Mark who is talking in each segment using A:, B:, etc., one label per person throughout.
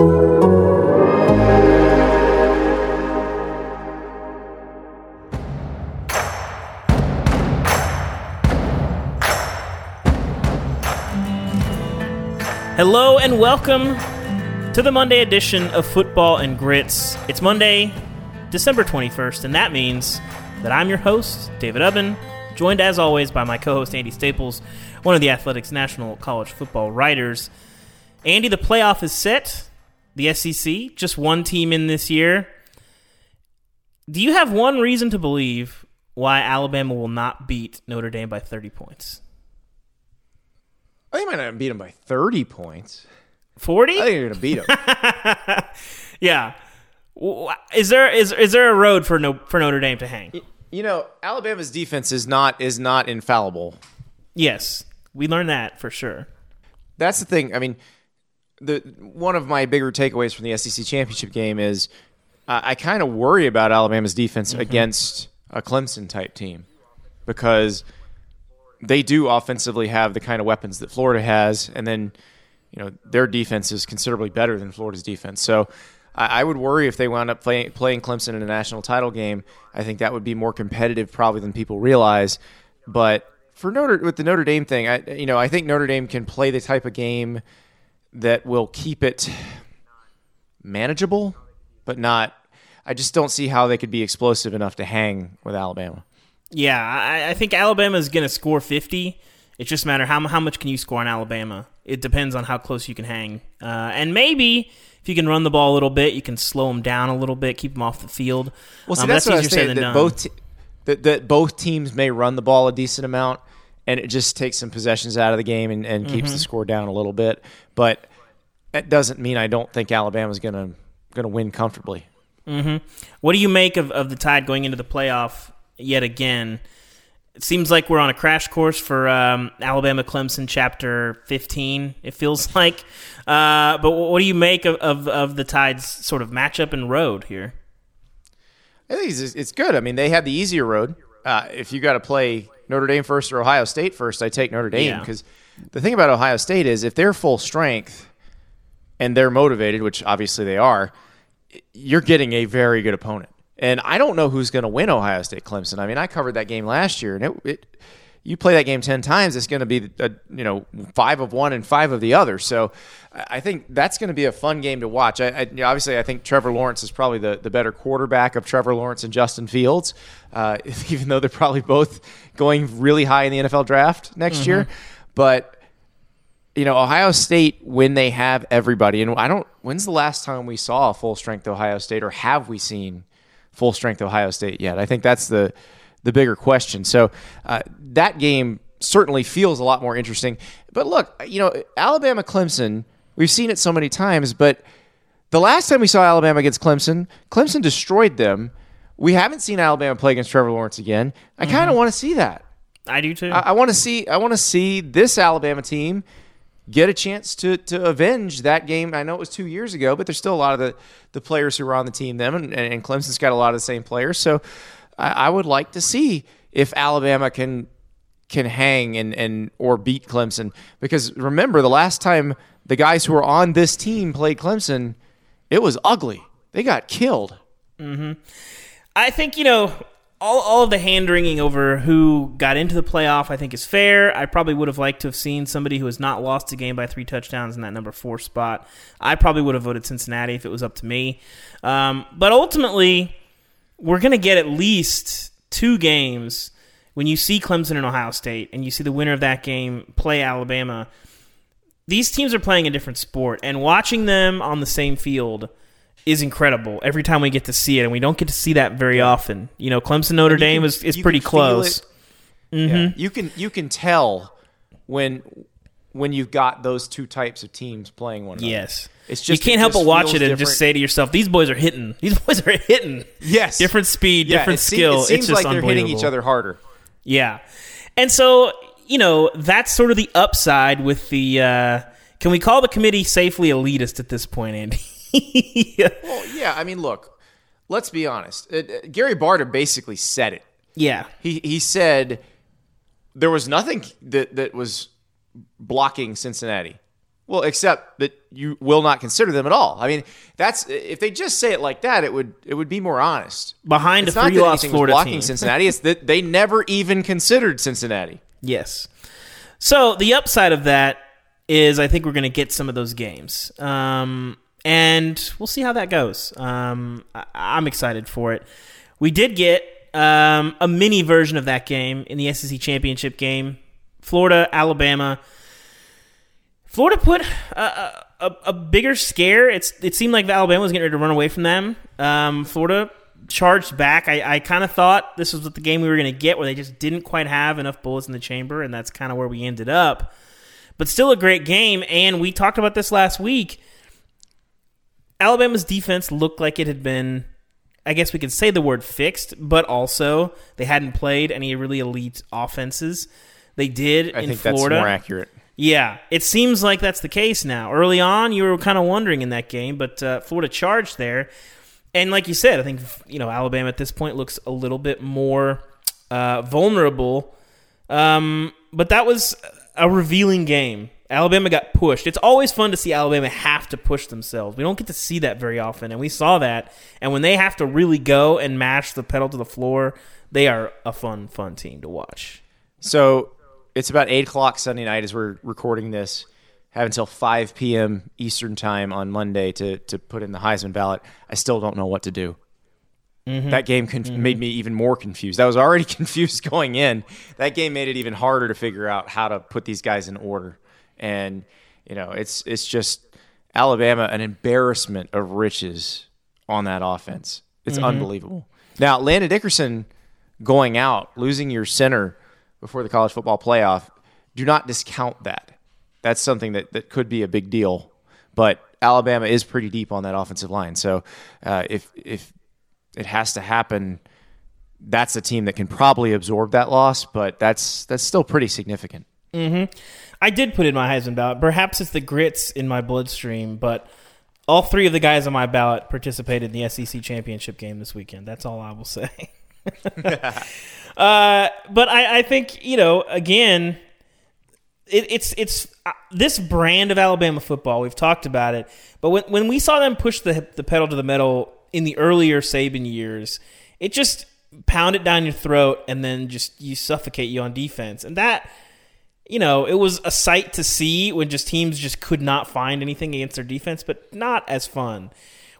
A: Hello and welcome to the Monday edition of Football and Grits. It's Monday, December 21st, and that means that I'm your host, David Ubben, joined as always by my co host, Andy Staples, one of the Athletics National College Football writers. Andy, the playoff is set. The SEC, just one team in this year. Do you have one reason to believe why Alabama will not beat Notre Dame by 30 points?
B: They might not beat them by 30 points.
A: 40?
B: I think they're going to beat them.
A: yeah. Is there is is there a road for no for Notre Dame to hang?
B: you know, Alabama's defense is not is not infallible.
A: Yes, we learned that for sure.
B: That's the thing. I mean, the one of my bigger takeaways from the SEC championship game is uh, I kind of worry about Alabama's defense against a Clemson type team because they do offensively have the kind of weapons that Florida has, and then you know their defense is considerably better than Florida's defense. So I, I would worry if they wound up playing playing Clemson in a national title game. I think that would be more competitive probably than people realize. But for Notre with the Notre Dame thing, I you know I think Notre Dame can play the type of game that will keep it manageable, but not. I just don't see how they could be explosive enough to hang with Alabama.
A: Yeah, I, I think Alabama is going to score 50. It just a matter how how much can you score on Alabama. It depends on how close you can hang, uh, and maybe if you can run the ball a little bit, you can slow them down a little bit, keep them off the field.
B: Well, see,
A: Um,
B: that's, what I was saying. That both te- that, that both teams may run the ball a decent amount, and it just takes some possessions out of the game and, and keeps the
A: Mm-hmm.
B: score down a little bit. But that doesn't mean I don't think Alabama's gonna gonna win comfortably.
A: What do you make of, of the Tide going into the playoff yet again? It seems like we're on a crash course for um, Alabama Clemson chapter 15, it feels like. Uh, but what do you make of, of, of the Tide's sort of matchup and road here?
B: I think it's, it's good. I mean, they had the easier road. Uh, if you got to play Notre Dame first or Ohio State first, I take Notre Dame
A: Yeah.
B: The thing about Ohio State is if they're full strength and they're motivated, which obviously they are, you're getting a very good opponent. And I don't know who's going to win Ohio State Clemson. I mean, I covered that game last year, and it, it you play that game ten times, it's going to be a, you know five of one and five of the other. So I I think that's going to be a fun game to watch. I, I, you know, obviously, I think Trevor Lawrence is probably the, the better quarterback of Trevor Lawrence and Justin Fields, uh, even though they're probably both going really high in the NFL draft next year. But you know, Ohio State when they have everybody, and I don't. When's the last time we saw a full strength Ohio State, or have we seen full strength Ohio State yet? I think that's the the bigger question. So uh, that game certainly feels a lot more interesting. But look, you know, Alabama Clemson, we've seen it so many times, but the last time we saw Alabama against Clemson, Clemson destroyed them. We haven't seen Alabama play against Trevor Lawrence again. I kind of want to see that.
A: I do too.
B: I, I want to see. I want to see this Alabama team get a chance to to avenge that game. I know it was two years ago, but there's still a lot of the the players who were on the team then, and, and Clemson's got a lot of the same players. So I, I would like to see if Alabama can can hang and and or beat Clemson because remember the last time the guys who were on this team played Clemson, it was ugly. They got killed. Mm-hmm.
A: I think you know all all of the hand wringing over who got into the playoff. I think is fair. I probably would have liked to have seen somebody who has not lost a game by three touchdowns in that number four spot. I probably would have voted Cincinnati if it was up to me. Um, but ultimately, we're going to get at least two games when you see Clemson and Ohio State, and you see the winner of that game play Alabama. These teams are playing a different sport, and watching them on the same field is incredible every time we get to see it, and we don't get to see that very often. You know, Clemson Notre Dame
B: can-
A: is, is pretty close.
B: Yeah. You can you can tell when when you've got those two types of teams playing one another.
A: Yes.
B: It's just
A: you can't help but watch it and
B: different.
A: just say to yourself, "These boys are hitting. These boys are hitting.
B: Yes.
A: different speed,
B: Yeah,
A: different
B: it
A: skill.
B: It seems
A: it's
B: like they're hitting each other harder.
A: Yeah. And so, you know, that's sort of the upside with the uh can we call the committee safely elitist at this point, Andy?
B: Well, yeah. I mean, look. Let's be honest. Uh, uh, Gary Barta basically said it.
A: yeah.
B: He he said there was nothing that that was blocking Cincinnati. Well, except that you will not consider them at all. I mean, that's if they just say it like that, it would it would be more honest.
A: Behind
B: It's
A: a three loss Florida
B: blocking
A: team.
B: Cincinnati. It's that they never even considered Cincinnati.
A: Yes. So the upside of that is I think we're going to get some of those games. Um, and we'll see how that goes. Um, I- I'm excited for it. We did get um, a mini version of that game in the SEC championship game. Florida, Alabama. Florida put a, a, a- bigger scare. It's it seemed like Alabama was getting ready to run away from them. Um, Florida charged back. I, I kind of thought this was what the game we were going to get, where they just didn't quite have enough bullets in the chamber, and that's kind of where we ended up. But still a great game, and we talked about this last week. Alabama's defense looked like it had been, I guess we could say the word fixed, but also they hadn't played any really elite offenses. They did
B: I
A: in
B: think
A: Florida.
B: that's more accurate.
A: Yeah, it seems like that's the case now. Early on, you were kind of wondering in that game, but uh, Florida charged there, and like you said, I think you know Alabama at this point looks a little bit more uh, vulnerable. Um, but that was a revealing game. Alabama got pushed. It's always fun to see Alabama have to push themselves. We don't get to see that very often, and we saw that. And when they have to really go and mash the pedal to the floor, they are a fun, fun team to watch.
B: So it's about eight o'clock Sunday night as we're recording this. Have until five p.m. Eastern time on Monday to to put in the Heisman ballot. I still don't know what to do. Mm-hmm. That game conf- made me even more confused. I was already confused going in. That game made it even harder to figure out how to put these guys in order. And you know, it's it's just Alabama an embarrassment of riches on that offense. It's unbelievable. Now, Landon Dickerson going out, losing your center before the college football playoff, do not discount that. That's something that, that could be a big deal. But Alabama is pretty deep on that offensive line. So uh, if if it has to happen, that's a team that can probably absorb that loss, but that's that's still pretty significant.
A: I did put in my Heisman ballot. Perhaps it's the grits in my bloodstream, but all three of the guys on my ballot participated in the SEC championship game this weekend. That's all I will say. uh, but I, I think you know again, it, it's it's uh, this brand of Alabama football. We've talked about it, but when when we saw them push the the pedal to the metal in the earlier Saban years, it just pound it down your throat and then just you suffocate you on defense, and that you know, it was a sight to see when just teams just could not find anything against their defense, but not as fun.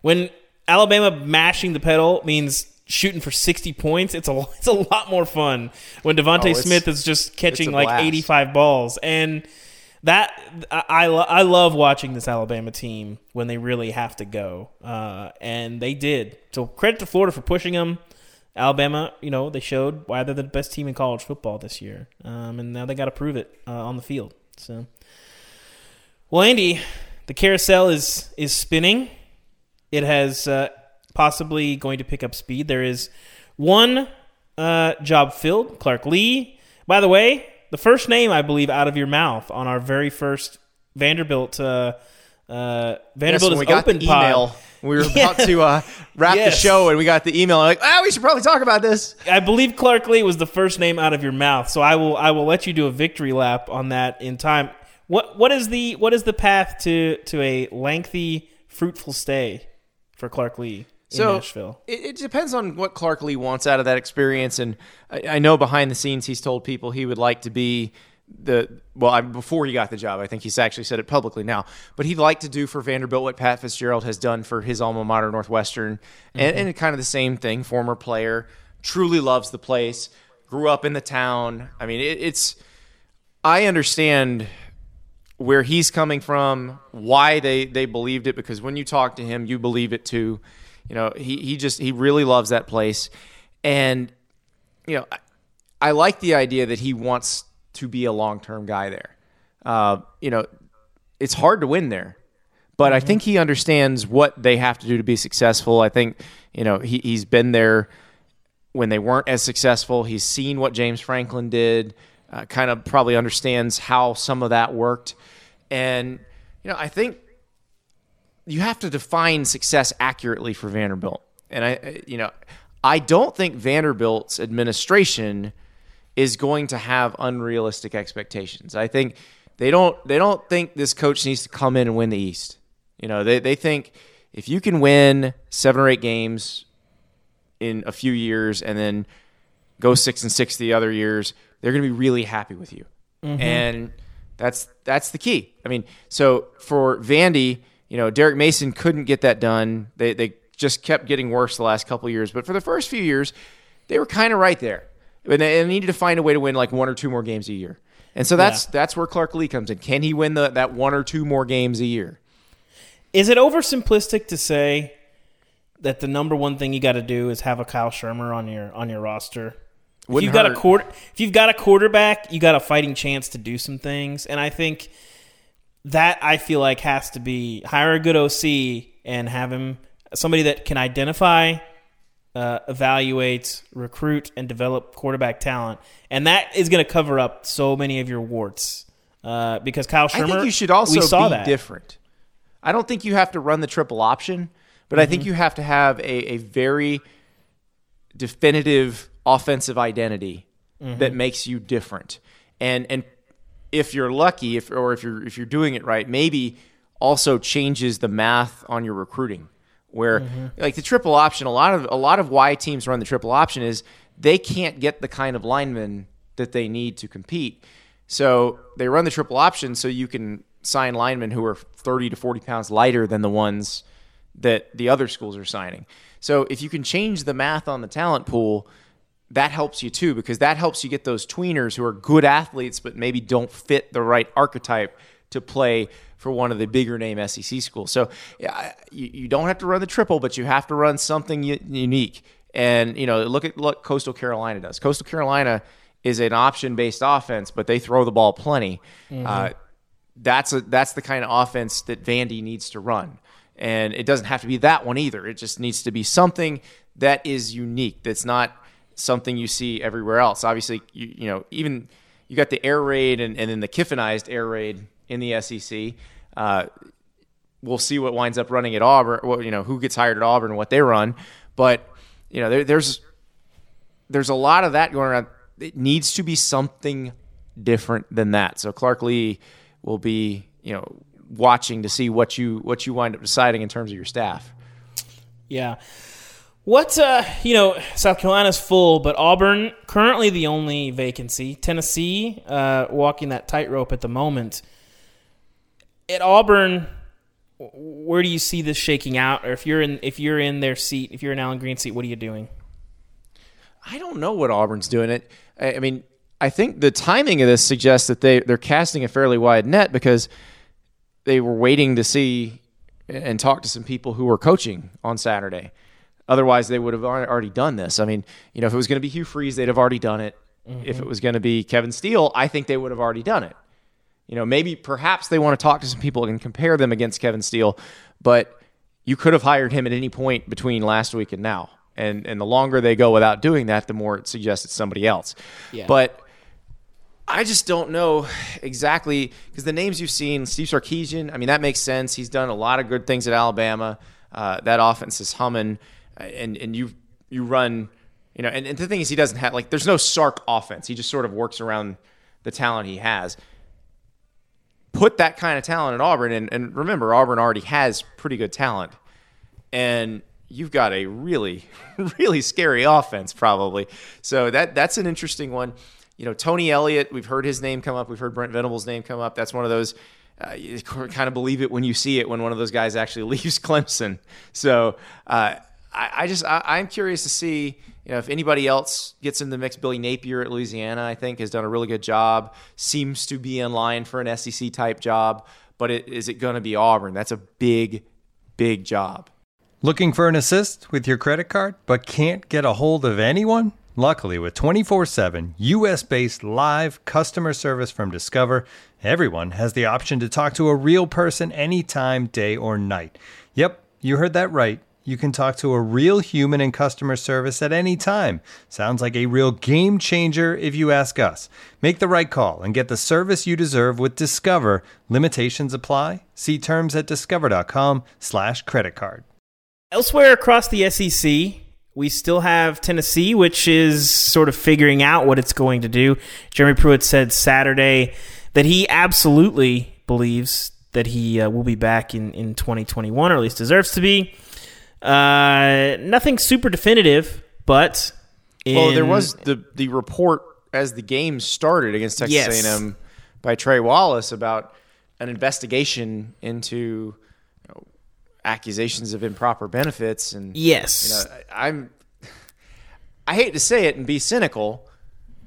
A: When Alabama mashing the pedal means shooting for 60 points, it's a it's a lot more fun when DeVonta
B: Oh,
A: Smith is just catching like
B: blast.
A: 85 balls and that I I, I love watching this Alabama team when they really have to go, uh, and they did. So credit to Florida for pushing them. Alabama, you know, they showed why they're the best team in college football this year, um, and now they got to prove it uh, on the field. So, well, Andy, the carousel is is spinning. It has uh, possibly going to pick up speed. There is one uh, job filled, Clark Lea. By the way, the first name I believe out of your mouth on our very first Vanderbilt uh, uh, Vanderbilt
B: when
A: is open pod.
B: We were about to uh, wrap
A: Yes.
B: the show, and we got the email. Like, ah, we should probably talk about this.
A: I believe Clark Lea was the first name out of your mouth, so I will I will let you do a victory lap on that in time. What what is the what is the path to to a lengthy, fruitful stay for Clark Lea in
B: So
A: Nashville?
B: it, it depends on what Clark Lea wants out of that experience, and I, I know behind the scenes he's told people he would like to be the well I, before he got the job. I think he's actually said it publicly now, but he'd like to do for Vanderbilt what Pat Fitzgerald has done for his alma mater Northwestern, and, mm-hmm. and kind of the same thing. Former player, truly loves the place, grew up in the town. I mean, it, it's I understand where he's coming from, why they they believed it because when you talk to him, you believe it too. You know, he he just he really loves that place, and you know, I, I like the idea that he wants to be a long term guy there. Uh, you know, it's hard to win there, but I think he understands what they have to do to be successful. I think you know he he's been there when they weren't as successful. He's seen what James Franklin did, uh, kind of probably understands how some of that worked. And, you know, I think you have to define success accurately for Vanderbilt. And I, you know, I don't think Vanderbilt's administration is going to have unrealistic expectations. I think they don't they don't think this coach needs to come in and win the East. You know, they they think if you can win seven or eight games in a few years and then go six and six the other years, they're going to be really happy with you. Mm-hmm. And that's that's the key. I mean, so for Vandy, you know, Derek Mason couldn't get that done. They they just kept getting worse the last couple years. But for the first few years, they were kind of right there. And they needed to find a way to win like one or two more games a year. And so that's yeah. that's where Clark Lea comes in. Can he win the, that one or two more games a year?
A: Is it oversimplistic to say that the number one thing you got to do is have a Kyle Shurmur on your on your roster? If you've got a quarter, if you've got a quarterback, you got a fighting chance to do some things. And I think that I feel like has to be hire a good OC and have him somebody that can identify, uh, evaluate, recruit, and develop quarterback talent, and that is going to cover up so many of your warts. Uh, because Kyle Shurmur, I think
B: you should also be that. different. I don't think you have to run the triple option, but mm-hmm. I think mm-hmm. you have to have a, a very definitive offensive identity mm-hmm. that makes you different. And and if you're lucky, if or if you're if you're doing it right, maybe also changes the math on your recruiting. Where mm-hmm. like the triple option, a lot of a lot of why teams run the triple option is they can't get the kind of linemen that they need to compete. So they run the triple option so you can sign linemen who are 30 to 40 pounds lighter than the ones that the other schools are signing. So if you can change the math on the talent pool, that helps you too because that helps you get those tweeners who are good athletes but maybe don't fit the right archetype to play for one of the bigger name SEC schools. So yeah, you, you don't have to run the triple, but you have to run something unique. And you know, look at what Coastal Carolina does. Coastal Carolina is an option based offense, but they throw the ball plenty. Mm-hmm. Uh, that's a that's the kind of offense that Vandy needs to run. And it doesn't have to be that one either. It just needs to be something that is unique. That's not something you see everywhere else. Obviously, you, you know, even you got the air raid and, and then the Kiffinized air raid in the SEC. Uh, we'll see what winds up running at Auburn. Well, you know, who gets hired at Auburn and what they run. But you know, there, there's there's a lot of that going around. It needs to be something different than that. So Clark Lea will be, you know, watching to see what you what you wind up deciding in terms of your staff.
A: Yeah. What uh, you know, South Carolina's full, but Auburn currently the only vacancy. Tennessee uh, walking that tightrope at the moment. At Auburn, where do you see this shaking out? Or if you're in if you're in their seat, if you're in Allen Greene seat, what are you doing?
B: I don't know what Auburn's doing. It. I mean, I think the timing of this suggests that they they're casting a fairly wide net because they were waiting to see and talk to some people who were coaching on Saturday. Otherwise, they would have already done this. I mean, you know, if it was going to be Hugh Freeze, they'd have already done it. Mm-hmm. If it was going to be Kevin Steele, I think they would have already done it. You know, maybe perhaps they want to talk to some people and compare them against Kevin Steele, but you could have hired him at any point between last week and now. And and the longer they go without doing that, the more it suggests it's somebody else. Yeah. But I just don't know exactly because the names you've seen, Steve Sarkisian, I mean, that makes sense. He's done a lot of good things at Alabama. Uh, that offense is humming and and you you run, you know, and, and the thing is he doesn't have like there's no Sark offense. He just sort of works around the talent he has. Put that kind of talent in Auburn, and, and remember, Auburn already has pretty good talent, and you've got a really, really scary offense, probably. So that that's an interesting one. You know, Tony Elliott, we've heard his name come up. We've heard Brent Venables' name come up. That's one of those. Uh, you kind of believe it when you see it when one of those guys actually leaves Clemson. So uh, I, I just I, am curious to see you know if anybody else gets in the mix. Billy Napier at Louisiana, I think, has done a really good job. Seems to be in line for an SEC type job, but it, is it going to be Auburn? That's a big, big job.
C: Looking for an assist with your credit card, but can't get a hold of anyone? Luckily, with 24 7 US based live customer service from Discover, everyone has the option to talk to a real person anytime, day or night. Yep, you heard that right you can talk to a real human in customer service at any time. Sounds like a real game changer if you ask us. Make the right call and get the service you deserve with Discover. Limitations apply. See terms at discover.com/slash credit card.
A: Elsewhere across the SEC, we still have Tennessee, which is sort of figuring out what it's going to do. Jeremy Pruitt said Saturday that he absolutely believes that he uh, will be back in, in 2021, or at least deserves to be. Uh, nothing super definitive, but
B: Well, there was the the report as the game started against Texas
A: Yes.
B: A&M by Trey Wallace about an investigation into you know, accusations of improper benefits and
A: yes,
B: you know, I- I'm I hate to say it and be cynical,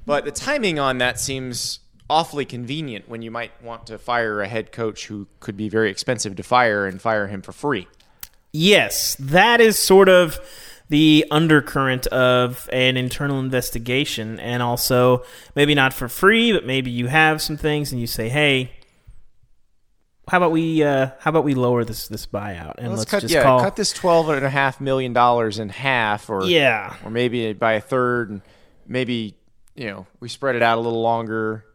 B: but the timing on that seems awfully convenient when you might want to fire a head coach who could be very expensive to fire and fire him for free.
A: Yes, that is sort of the undercurrent of an internal investigation, and also maybe not for free, but maybe you have some things, and you say, "Hey, how about we uh, how about we lower this this buyout and
B: Let's,
A: let's,
B: cut
A: just
B: yeah,
A: call
B: cut this twelve and a half million dollars in half or
A: yeah
B: or maybe by a third and maybe you know we spread it out a little longer.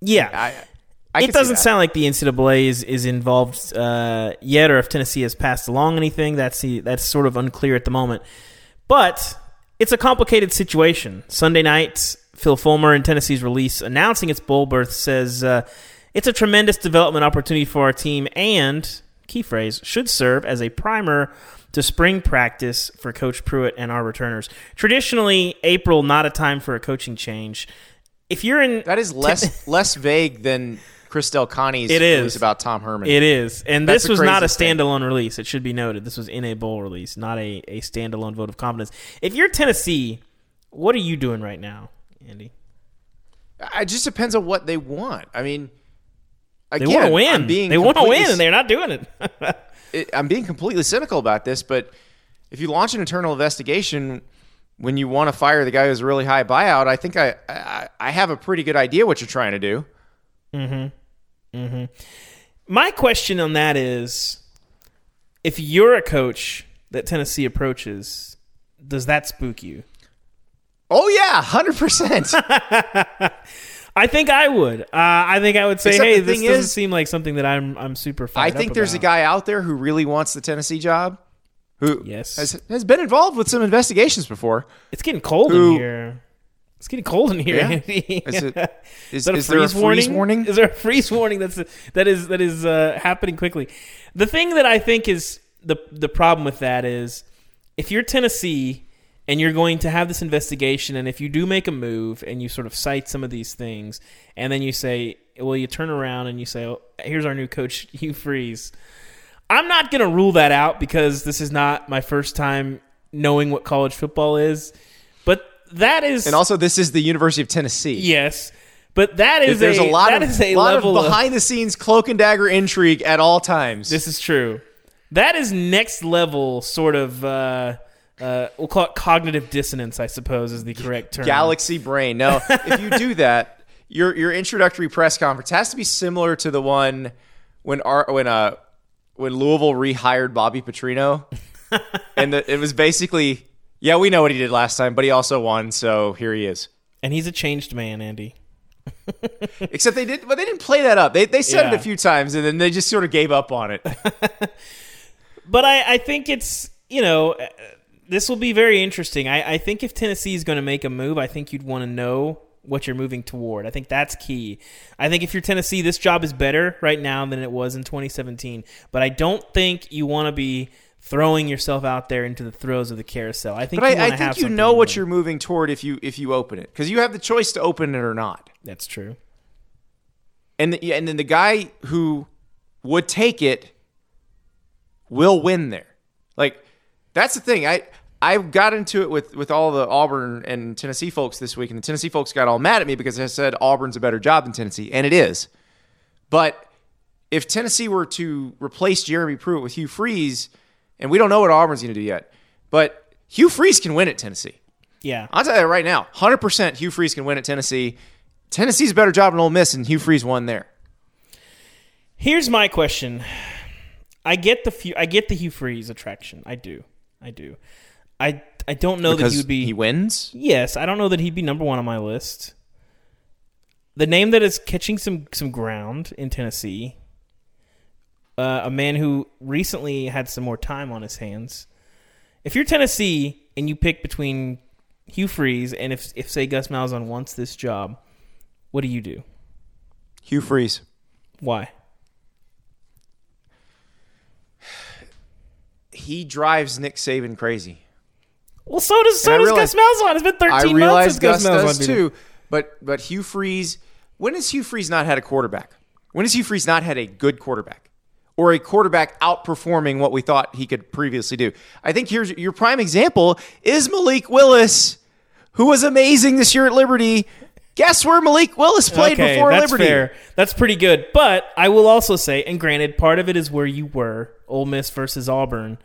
A: yeah."
B: I, I
A: it doesn't sound like the NCAA is, is involved uh, yet, or if Tennessee has passed along anything. That's the, that's sort of unclear at the moment. But it's a complicated situation. Sunday night, Phil Fulmer in Tennessee's release announcing its bowl berth says uh, it's a tremendous development opportunity for our team, and key phrase should serve as a primer to spring practice for Coach Pruitt and our returners. Traditionally, April not a time for a coaching change. If you're in
B: that is less less vague than Chris Del Conte's
A: It is.
B: release about Tom Herman.
A: It is. And
B: That's
A: this was not a
B: craziest thing.
A: standalone release. It should be noted. This was in a bowl release, not a, a standalone vote of confidence. If you're Tennessee, what are you doing right now, Andy?
B: It just depends on what they want. I mean,
A: They
B: again,
A: want to win.
B: Being
A: they want to win, and they're not doing it.
B: it, I'm being completely cynical about this, but if you launch an internal investigation when you want to fire the guy who's a really high buyout, I think I, I I have a pretty good idea what you're trying to do.
A: My question on that is if you're a coach that Tennessee approaches, does that spook you?
B: Oh yeah, hundred percent.
A: I think I would. Uh, I think I would say,
B: Except
A: "Hey, this doesn't
B: is-
A: seem like something that I'm I'm super."
B: I think there's a guy out there who really wants the Tennessee job, who
A: Yes.
B: has has been involved with some investigations before.
A: It's getting cold
B: who-
A: in here. It's getting cold in here,
B: Yeah?
A: Andy.
B: Is, it, is,
A: Is,
B: is there a
A: freeze warning?
B: warning?
A: Is there a freeze warning that's that is that is uh, happening quickly? The thing that I think is the the problem with that is if you're Tennessee and you're going to have this investigation, and if you do make a move and you sort of cite some of these things, and then you say, well, you turn around and you say, oh, here's our new coach, Hugh Freeze. I'm not going to rule that out because this is not my first time knowing what college football is, that is
B: and also, this is the University of Tennessee.
A: Yes, but that is
B: There's a, lot
A: that
B: of
A: is a
B: lot
A: level
B: of behind the scenes cloak and dagger intrigue at all times.
A: This is true. That is next level sort of. Uh, uh, we'll call it cognitive dissonance, I suppose, is the correct term.
B: galaxy brain. No, if you do that, your your introductory press conference has to be similar to the one when our, when uh when Louisville rehired Bobby Petrino, and the, it was basically yeah we know what he did last time, but he also won, so here he is.
A: and he's a changed man, Andy.
B: Except they did, but they didn't play that up. They they said it a few times, and then they just sort of gave up on it.
A: But I, I think it's you know uh, this will be very interesting. I, I think if Tennessee is going to make a move, I think you'd want to know what you're moving toward. I think that's key. I think if you're Tennessee, this job is better right now than it was in 2017. But I don't think you want to be throwing yourself out there into the throes of the carousel. I think
B: But
A: you
B: I, I think you know what you're moving toward if you if you open it because you have the choice to open it or not.
A: That's true.
B: and the, and then the guy who would take it will win there. Like that's the thing. I I got into it with with all the Auburn and Tennessee folks this week, and the Tennessee folks got all mad at me because I said Auburn's a better job than Tennessee, and it is. But if Tennessee were to replace Jeremy Pruitt with Hugh Freeze, and we don't know what Auburn's going to do yet, but Hugh Freeze can win at Tennessee.
A: Yeah.
B: I'll tell you right now, hundred percent Hugh Freeze can win at Tennessee. Tennessee's a better job than Ole Miss, and Hugh Freeze won there.
A: Here's my question. I get the few, I get the Hugh Freeze attraction. I do. I do. I I don't know that he would be
B: he wins.
A: Yes, I don't know that he'd be number one on my list. The name that is catching some some ground in Tennessee, uh, a man who recently had some more time on his hands. If you're Tennessee and you pick between Hugh Freeze and if if say Gus Malzahn wants this job, what do you do?
B: Hugh Freeze.
A: Why?
B: He drives Nick Saban crazy.
A: Well, so does so does
B: realize-
A: Gus Malzahn. It's been 13
B: I
A: months since
B: Gus
A: Malzahn
B: does too, but but Hugh Freeze. When has Hugh Freeze not had a quarterback? When has Hugh Freeze not had a good quarterback? Or a quarterback outperforming what we thought he could previously do. I think here's your prime example is Malik Willis, who was amazing this year at Liberty. Guess where Malik Willis played
A: okay,
B: before
A: that's
B: Liberty?
A: fair. That's pretty good. But I will also say, and granted, part of it is where you were, Ole Miss versus Auburn.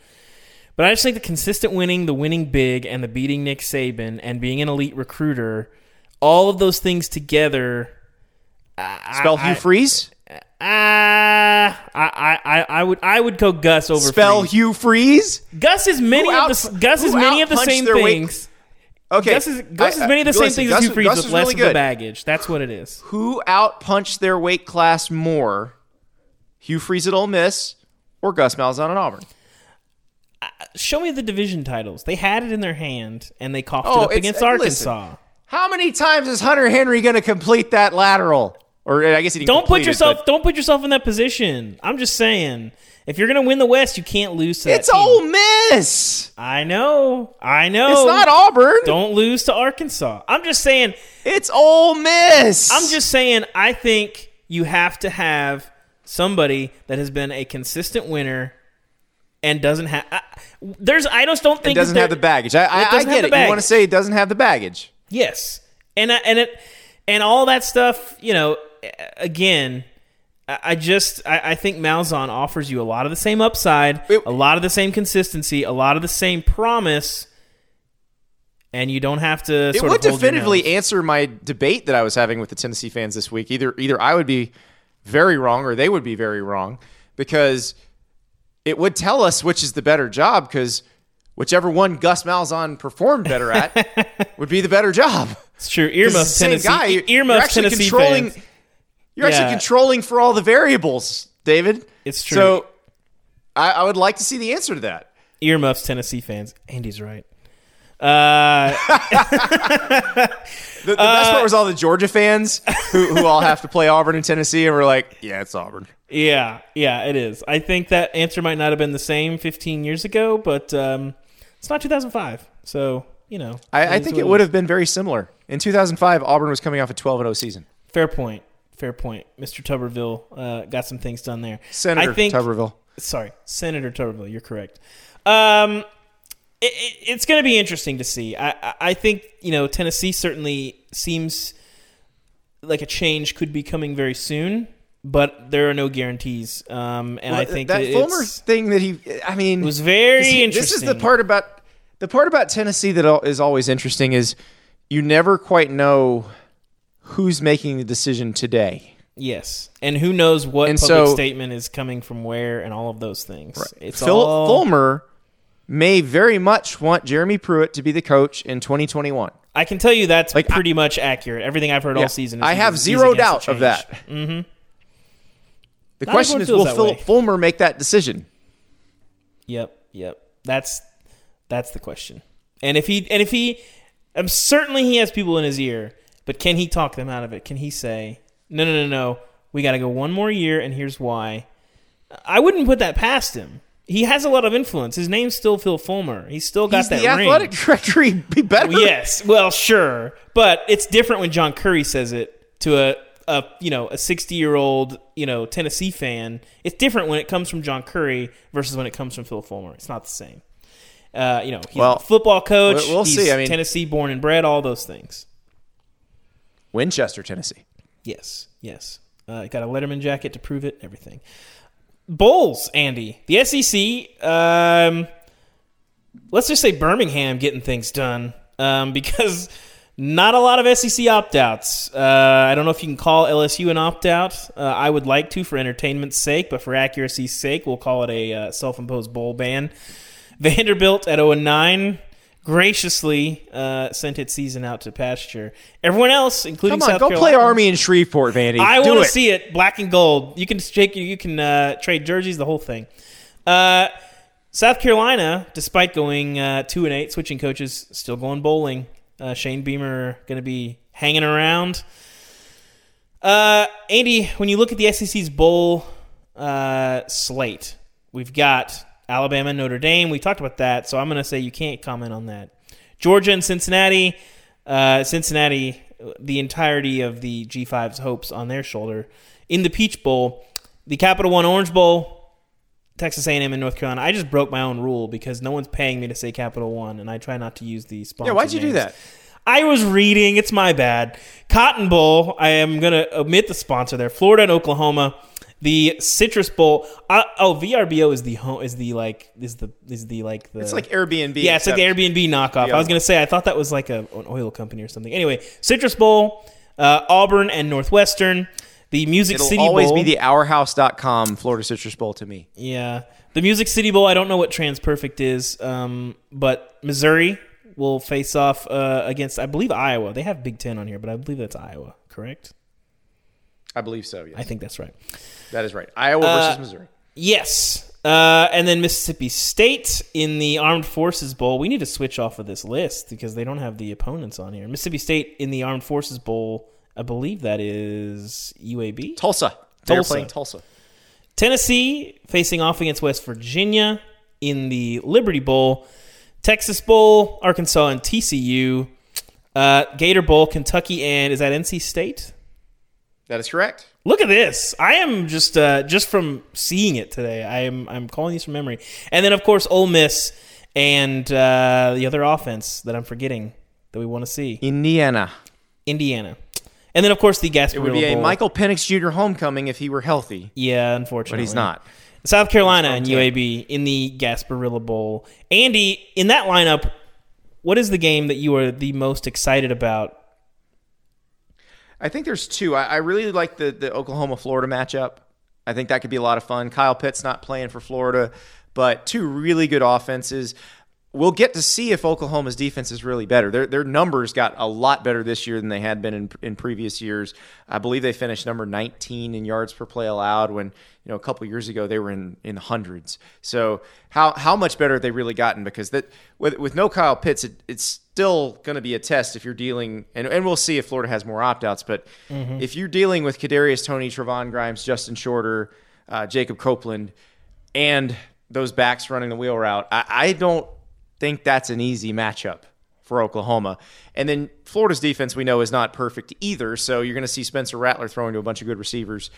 A: But I just think the consistent winning, the winning big, and the beating Nick Saban, and being an elite recruiter, all of those things together.
B: Spell
A: I-
B: Hugh Freeze.
A: Ah, I, I, I would, I would go Gus over.
B: Spell
A: Freeze.
B: Hugh Freeze.
A: Gus is many
B: Who
A: of the Gus is many of the same things.
B: Okay,
A: Gus is Gus
B: I-
A: is many of the same
B: listen,
A: things
B: Gus
A: as Hugh Freeze,
B: Gus
A: with less
B: really
A: of the baggage. That's what it is.
B: Who outpunched their weight class more? Hugh Freeze at Ole Miss or Gus Malzahn at Auburn?
A: Show me the division titles. They had it in their hand, and they coughed
B: Oh,
A: it up against
B: uh,
A: Arkansas.
B: How many times is Hunter Henry going to complete that lateral? Or I guess he didn't
A: Don't put
B: it,
A: yourself.
B: but
A: don't put yourself in that position. I'm just saying, if you're gonna win the West, you can't lose to that
B: It's
A: team.
B: Ole Miss.
A: I know. I know.
B: It's not Auburn.
A: Don't lose to Arkansas. I'm just saying.
B: It's Ole Miss.
A: I'm just saying. I think you have to have somebody that has been a consistent winner and doesn't have. I, there's. I just don't think
B: It
A: doesn't
B: have the baggage. I, I, I get it. You want to say it doesn't have the baggage.
A: Yes, and I- and it and all that stuff. You know, again, I just I, I think Malzahn offers you a lot of the same upside,
B: It-
A: a lot of the same consistency, a lot of the same promise, and you don't have to.
B: It
A: sort
B: would
A: of hold your
B: definitively answer my debate that I was having with the Tennessee fans this week. Either either I would be very wrong or they would be very wrong because it would tell us which is the better job because whichever one Gus Malzahn performed better at would be the better job.
A: It's true.
B: it's
A: Earmuffs, Tennessee.
B: guy. You're- you're actually
A: Tennessee
B: controlling-
A: fans.
B: You're
A: Yeah.
B: actually controlling for all the variables, David.
A: It's true.
B: So I, I would like to see the answer to that.
A: Earmuffs, Tennessee fans. Andy's right. Uh,
B: The, the best part was all the Georgia fans who, who all have to play Auburn and Tennessee, and we're like, yeah, it's Auburn.
A: yeah, yeah, it is. I think that answer might not have been the same 15 years ago, but um, it's not 2005. So, you know.
B: I, I think
A: what
B: it would have been very similar. In 2005, Auburn was coming off a 12 0 season.
A: Fair point. Fair point. Mr. Tuberville uh, got some things done there.
B: Senator
A: I think,
B: Tuberville.
A: Sorry, Senator Tuberville. You're correct. Um, it, it, it's going to be interesting to see. I, I, think you know Tennessee certainly seems like a change could be coming very soon, but there are no guarantees. Um, and I think
B: that Fulmer thing that he, I mean,
A: was very
B: See,
A: interesting.
B: This is the part about the part about Tennessee that is always interesting is you never quite know who's making the decision today.
A: Yes, and who knows what
B: And
A: public
B: so-
A: statement is coming from where, and all of those things. Right. It's
B: Phil
A: all
B: Fulmer may very much want Jeremy Pruitt to be the coach in 2021.
A: I can tell you that's
B: Like, I-
A: pretty much accurate. Everything I've heard
B: Yeah,
A: all season. Is
B: I have zero doubt of that.
A: Mhm.
B: The
A: Not
B: question is, will Phil. Fulmer make that decision?
A: Yep, yep. That's that's the question. And if he and if he, um, certainly he has people in his ear, but can he talk them out of it? Can he say, no, no, no, no, we got to go one more year, and here's why? I wouldn't put that past him. He has a lot of influence. His name's still Phil Fulmer. He's still got
B: He's
A: that
B: the
A: ring.
B: athletic director. He'd be better.
A: yes, well, sure, but it's different when John Currie says it to a, a you know a sixty year old you know Tennessee fan. It's different when it comes from John Currie versus when it comes from Phil Fulmer. It's not the same. Uh, you know, he's
B: Well,
A: a football coach.
B: we'll- we'll
A: he's
B: see. I mean-
A: Tennessee born and bred, all those things.
B: Winchester, Tennessee.
A: Yes, yes. Uh, got a Letterman jacket to prove it. Everything. Bowls, Andy. The SEC. Um, let's just say Birmingham getting things done um, because not a lot of SEC opt outs. Uh, I don't know if you can call LSU an opt out. Uh, I would like to for entertainment's sake, but for accuracy's sake, we'll call it a uh, self imposed bowl ban. Vanderbilt at 0 9 graciously uh, sent its season out to pasture. Everyone else, including
B: Come on,
A: South
B: go
A: Carolina,
B: play Army in Shreveport, Vandy.
A: I want to see it black and gold. You can shake. You can uh, trade jerseys, the whole thing. Uh, South Carolina, despite going uh, two and eight, switching coaches, still going bowling. Uh, Shane Beamer going to be hanging around. Uh, Andy, when you look at the SEC's bowl uh, slate, we've got Alabama, Notre Dame. We talked about that, so I'm going to say you can't comment on that. Georgia and Cincinnati. Uh, Cincinnati, the entirety of the G5's hopes on their shoulder. In the Peach Bowl, the Capital One Orange Bowl, Texas A&M and North Carolina. I just broke my own rule because no one's paying me to say Capital One, and I try not to use the sponsor.
B: Yeah, why'd you do that?
A: I was reading. It's my bad. Cotton Bowl. I am going to omit the sponsor there. Florida and Oklahoma. The Citrus Bowl. Uh, oh, VRBO is the home. Is the like is the is the like the.
B: It's like Airbnb.
A: yeah, it's like the Airbnb knockoff. I was going to say I thought that was like a, an oil company or something. Anyway, Citrus Bowl, uh, Auburn and Northwestern. The Music
B: It'll
A: City
B: always
A: Bowl.
B: be the ourhouse.com Florida Citrus Bowl to me.
A: Yeah. The Music City Bowl, I don't know what TransPerfect is, um, but Missouri will face off uh, against, I believe, Iowa. They have Big Ten on here, but I believe that's Iowa, correct?
B: I believe so. Yes,
A: I think that's right.
B: that is right. Iowa
A: Uh,
B: versus Missouri.
A: Yes. Uh, and then Mississippi State in the Armed Forces Bowl. We need to switch off of this list because they don't have the opponents on here. Mississippi State in the Armed Forces Bowl, I believe that is UAB.
B: Tulsa. They're
A: Tulsa.
B: Tulsa.
A: Tennessee facing off against West Virginia in the Liberty Bowl. Texas Bowl, Arkansas and TCU. Uh, Gator Bowl, Kentucky and is that NC State?
B: That is correct.
A: Look at this! I am just uh, just from seeing it today. I am I'm calling these from memory, and then of course Ole Miss and uh, the other offense that I'm forgetting that we want to see,
B: Indiana.
A: Indiana, and then of course the Gasparilla
B: It would be a
A: Bowl.
B: Michael Penix Jr. homecoming if he were healthy,
A: Yeah, unfortunately,
B: but he's not.
A: South Carolina and UAB in the Gasparilla Bowl. Andy, in that lineup, what is the game that you are the most excited about?
B: I think there's two. I, I really like the the Oklahoma Florida matchup. I think that could be a lot of fun. Kyle Pitts not playing for Florida, but two really good offenses. We'll get to see if Oklahoma's defense is really better. Their their numbers got a lot better this year than they had been in in previous years. I believe they finished number 19 in yards per play allowed when you know a couple years ago they were in in the hundreds. So how how much better have they really gotten? Because that with with no Kyle Pitts, it, it's still going to be a test if you're dealing, and, and we'll see if Florida has more opt outs. But if you're dealing with Kadarius Toney, Trevon Grimes, Justin Shorter, uh, Jacob Copeland, and those backs running the wheel route, I, I don't think that's an easy matchup for Oklahoma. And then Florida's defense we know is not perfect either, so you're going to see Spencer Rattler throwing to a bunch of good receivers.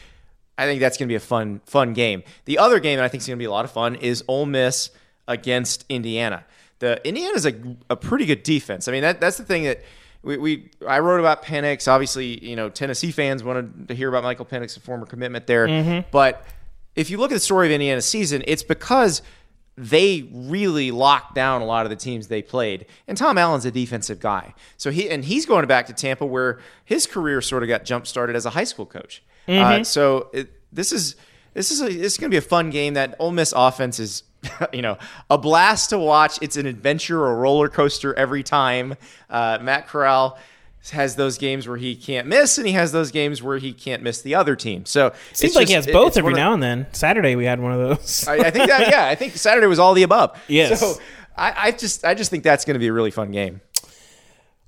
B: I think that's going to be a fun fun game. The other game that I think is going to be a lot of fun is Ole Miss against Indiana. The Indiana's a, a pretty good defense. I mean that that's the thing that we, we I wrote about Penix. Obviously, you know Tennessee fans wanted to hear about Michael Penix, a former commitment there. But if you look at the story of Indiana's season, it's because they really locked down a lot of the teams they played. And Tom Allen's a defensive guy. So he and he's going back to Tampa where his career sort of got jump started as a high school coach. Uh, so it, this is this is a, this is going to be a fun game. That Ole Miss offense is you know a blast to watch. It's an adventure, a roller coaster every time. Uh, Matt Corral has those games where he can't miss, and he has those games where he can't miss the other team. So
A: Seems like he has both every
B: of-
A: now and then. Saturday we had one of those.
B: I, I think that yeah, I think Saturday was all the above.
A: Yes.
B: So I, I just I just think that's going to be a really fun game.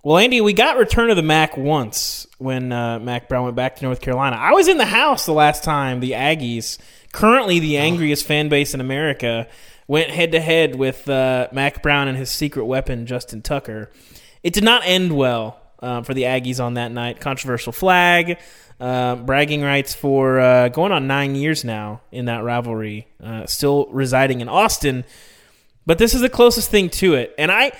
A: Well, Andy, we got return of the Mac once when uh, Mack Brown went back to North Carolina. I was in the house the last time the Aggies, currently the angriest fan base in America, went head to head with uh, Mack Brown and his secret weapon Justin Tucker. It did not end well um, for the Aggies on that night. Controversial flag, uh, bragging rights for uh, going on nine years now in that rivalry, uh, still residing in Austin. But this is the closest thing to it, and I,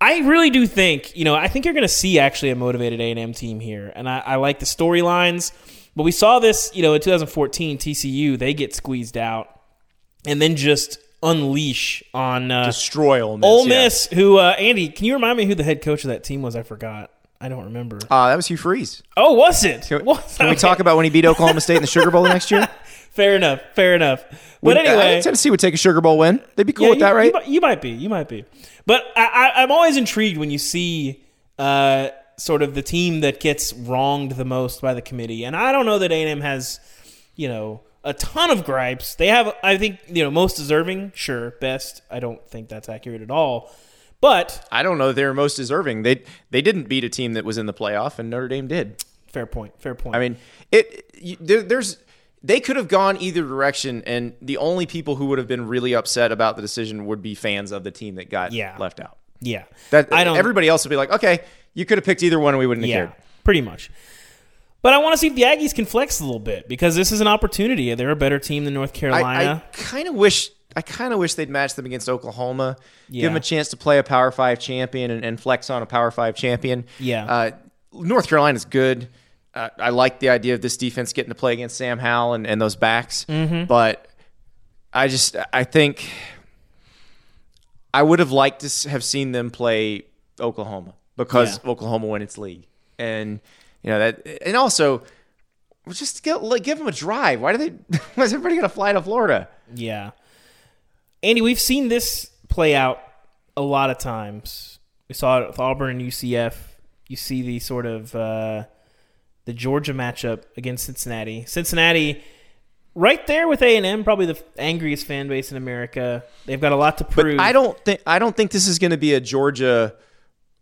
A: I really do think you know I think you're going to see actually a motivated A and M team here, and I, I like the storylines. But we saw this, you know, in 2014, TCU they get squeezed out, and then just unleash on uh,
B: Destroy Ole Miss.
A: Ole
B: yeah.
A: Miss. Who uh, Andy? Can you remind me who the head coach of that team was? I forgot. I don't remember.
B: Uh, that was Hugh Freeze.
A: Oh, was it?
B: Can,
A: Was-
B: can we
A: okay.
B: talk about when he beat Oklahoma State in the Sugar Bowl the next year?
A: Fair enough. Fair enough. But
B: Would-
A: anyway,
B: uh, Tennessee would take a Sugar Bowl win. They'd be cool
A: Yeah,
B: with
A: you,
B: that, right?
A: You, you might be. You might be. But I, I, I'm always intrigued when you see uh, sort of the team that gets wronged the most by the committee. And I don't know that A&M has, you know, a ton of gripes. They have, I think, you know, most deserving. Sure, best. I don't think that's accurate at all. But
B: I don't know. they're most deserving. They they didn't beat a team that was in the playoff, and Notre Dame did.
A: Fair point. Fair point.
B: I mean, it you, there, there's they could have gone either direction, and the only people who would have been really upset about the decision would be fans of the team that got
A: Yeah.
B: left out.
A: yeah.
B: That
A: I don't.
B: everybody else would be like, okay, you could have picked either one, and we wouldn't have
A: yeah,
B: cared.
A: pretty much. But I want to see if the Aggies can flex a little bit because this is an opportunity. They're a better team than North
B: I,
A: Carolina.
B: I kind of wish. I kind of wish they'd match them against Oklahoma.
A: Yeah.
B: Give them a chance to play a Power Five champion and, and flex on a Power Five champion.
A: Yeah.
B: Uh, North Carolina's good. I like the idea of this defense getting to play against Sam Howell and, and those backs.
A: Mm-hmm.
B: But I just I think I would have liked to have seen them play Oklahoma because
A: Yeah.
B: Oklahoma won its league, and you know that, and also just give, like, give them a drive. Why do they? Why is everybody going to fly to Florida?
A: Yeah. Andy, we've seen this play out a lot of times. We saw it with Auburn and UCF. You see the sort of uh, the Georgia matchup against Cincinnati. Cincinnati, right there with A and M, probably the angriest fan base in America. They've got a lot to
B: But
A: prove.
B: I don't think I don't think this is going to be a Georgia.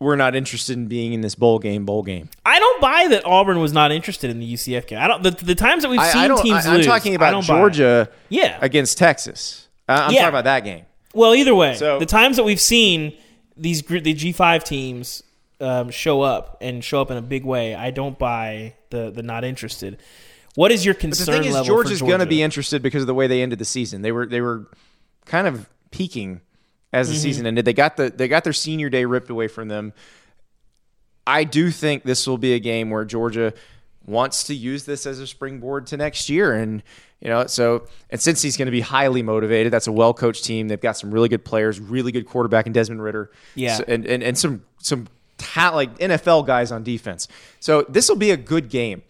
B: We're not interested in being in this bowl game. Bowl game.
A: I don't buy that Auburn was not interested in the UCF game. I don't. The, the times that we've
B: I,
A: seen
B: I
A: teams
B: I, am
A: lose,
B: talking
A: I
B: about. Georgia
A: Yeah.
B: against Texas. I- I'm
A: Yeah.
B: talking about that game.
A: Well, either way,
B: So-
A: the times that we've seen these the G five teams um, show up and show up in a big way, I don't buy the the not interested. What is your
B: But
A: concern
B: the thing is, Georgia's
A: for
B: going to be interested because of the way they ended the season. They were they were kind of peaking as
A: Mm-hmm.
B: the season ended. They got the they got their senior day ripped away from them. I do think this will be a game where Georgia wants to use this as a springboard to next year, and you know, so and since he's going to be highly motivated, that's a well coached team. They've got some really good players, really good quarterback in Desmond Ridder,
A: Yeah.
B: So- and and and some some ta- like NFL guys on defense. So this will be a good game,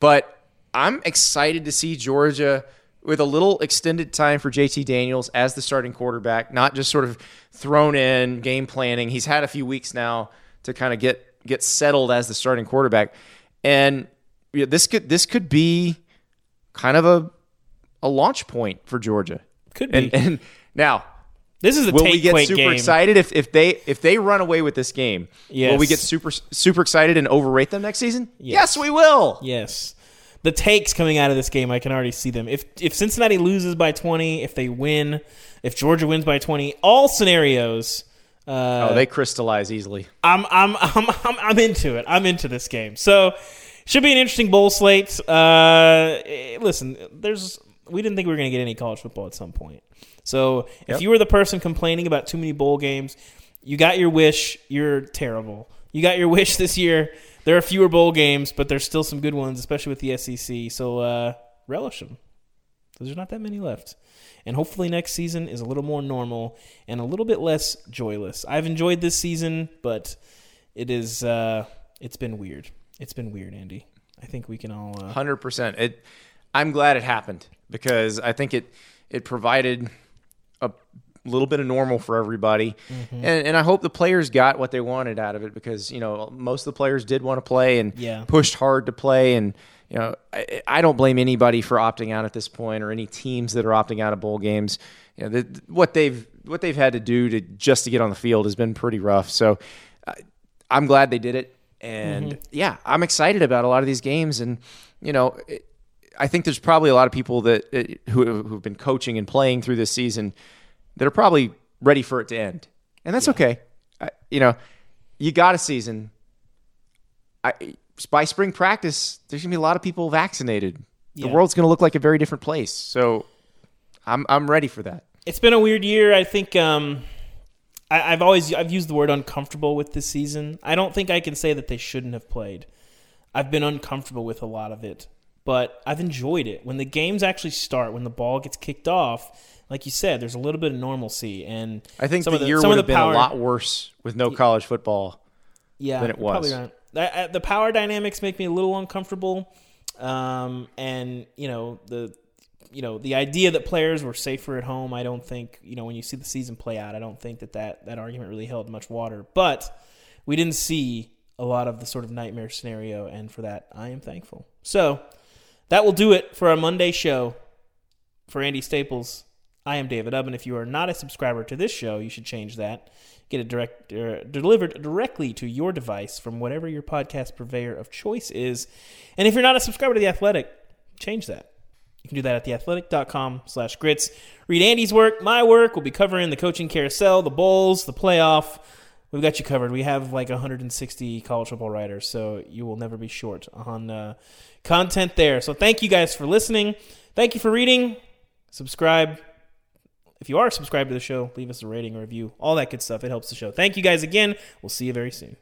B: but I'm excited to see Georgia with a little extended time for JT Daniels as the starting quarterback, not just sort of thrown in game planning. He's had a few weeks now to kind of get get settled as the starting quarterback, and yeah, this could this could be kind of a a launch point for Georgia.
A: Could be.
B: And and now
A: this is a
B: will we get super
A: game.
B: excited if, if they if they run away with this game? Will we get super super excited and overrate them next season? Yes, we will.
A: Yes. The takes coming out of this game, I can already see them. If if Cincinnati loses by 20, if they win, if Georgia wins by 20, all scenarios. Uh,
B: Oh, they crystallize easily.
A: I'm, I'm I'm I'm I'm into it. I'm into this game. So should be an interesting bowl slate. Uh, listen, there's we didn't think we were going to get any college football at some point. So if
B: Yep.
A: you were the person complaining about too many bowl games, you got your wish. You're terrible. You got your wish this year. There are fewer bowl games, but there's still some good ones, especially with the SEC. So uh, relish them. There's not that many left. And hopefully next season is a little more normal and a little bit less joyless. I've enjoyed this season, but it is uh it's been weird. It's been weird, Andy. I think we can all uh,
B: Hundred percent. It. I'm glad it happened because I think it it provided a little bit of normal for everybody,
A: Mm-hmm.
B: and and I hope the players got what they wanted out of it because you know most of the players did want to play and
A: Yeah.
B: pushed hard to play and. You know, I, I don't blame anybody for opting out at this point, or any teams that are opting out of bowl games. You know, the, what they've what they've had to do to just to get on the field has been pretty rough. So, uh, I'm glad they did it, and
A: Mm-hmm.
B: yeah, I'm excited about a lot of these games. And you know, it, I think there's probably a lot of people that uh, who who've been coaching and playing through this season that are probably ready for it to end, and that's okay. I, you know, you got a season. I, by spring practice, there's gonna be a lot of people vaccinated. The world's gonna look like a very different place. So, I'm I'm ready for that.
A: it's been a weird year. I think um, I, I've always I've used the word uncomfortable with this season. I don't think I can say that they shouldn't have played. I've been uncomfortable with a lot of it, but I've enjoyed it. When the games actually start, when the ball gets kicked off, like you said, there's a little bit of normalcy, and
B: I think
A: some
B: the,
A: of the
B: year
A: some
B: would have
A: the
B: been
A: power,
B: a lot worse with no college football.
A: yeah,
B: than it was.
A: right. The power dynamics make me a little uncomfortable, um, and you know the you know the idea that players were safer at home. I don't think you know when you see the season play out. I don't think that that, that argument really held much water. But we didn't see a lot of the sort of nightmare scenario, and for that I am thankful. So that will do it for our Monday show. For Andy Staples, I am David Ubben. If you are not a subscriber to this show, you should change that. Get it direct, uh, delivered directly to your device from whatever your podcast purveyor of choice is. And if you're not a subscriber to The Athletic, change that. You can do that at theathletic.com slash grits. Read Andy's work, my work. We'll be covering the coaching carousel, the bowls, the playoff. We've got you covered. We have like 160 college football writers, so you will never be short on uh, content there. So thank you guys for listening. Thank you for reading. Subscribe. If you are subscribed to the show, leave us a rating or review. All that good stuff. It helps the show. Thank you guys again. We'll see you very soon.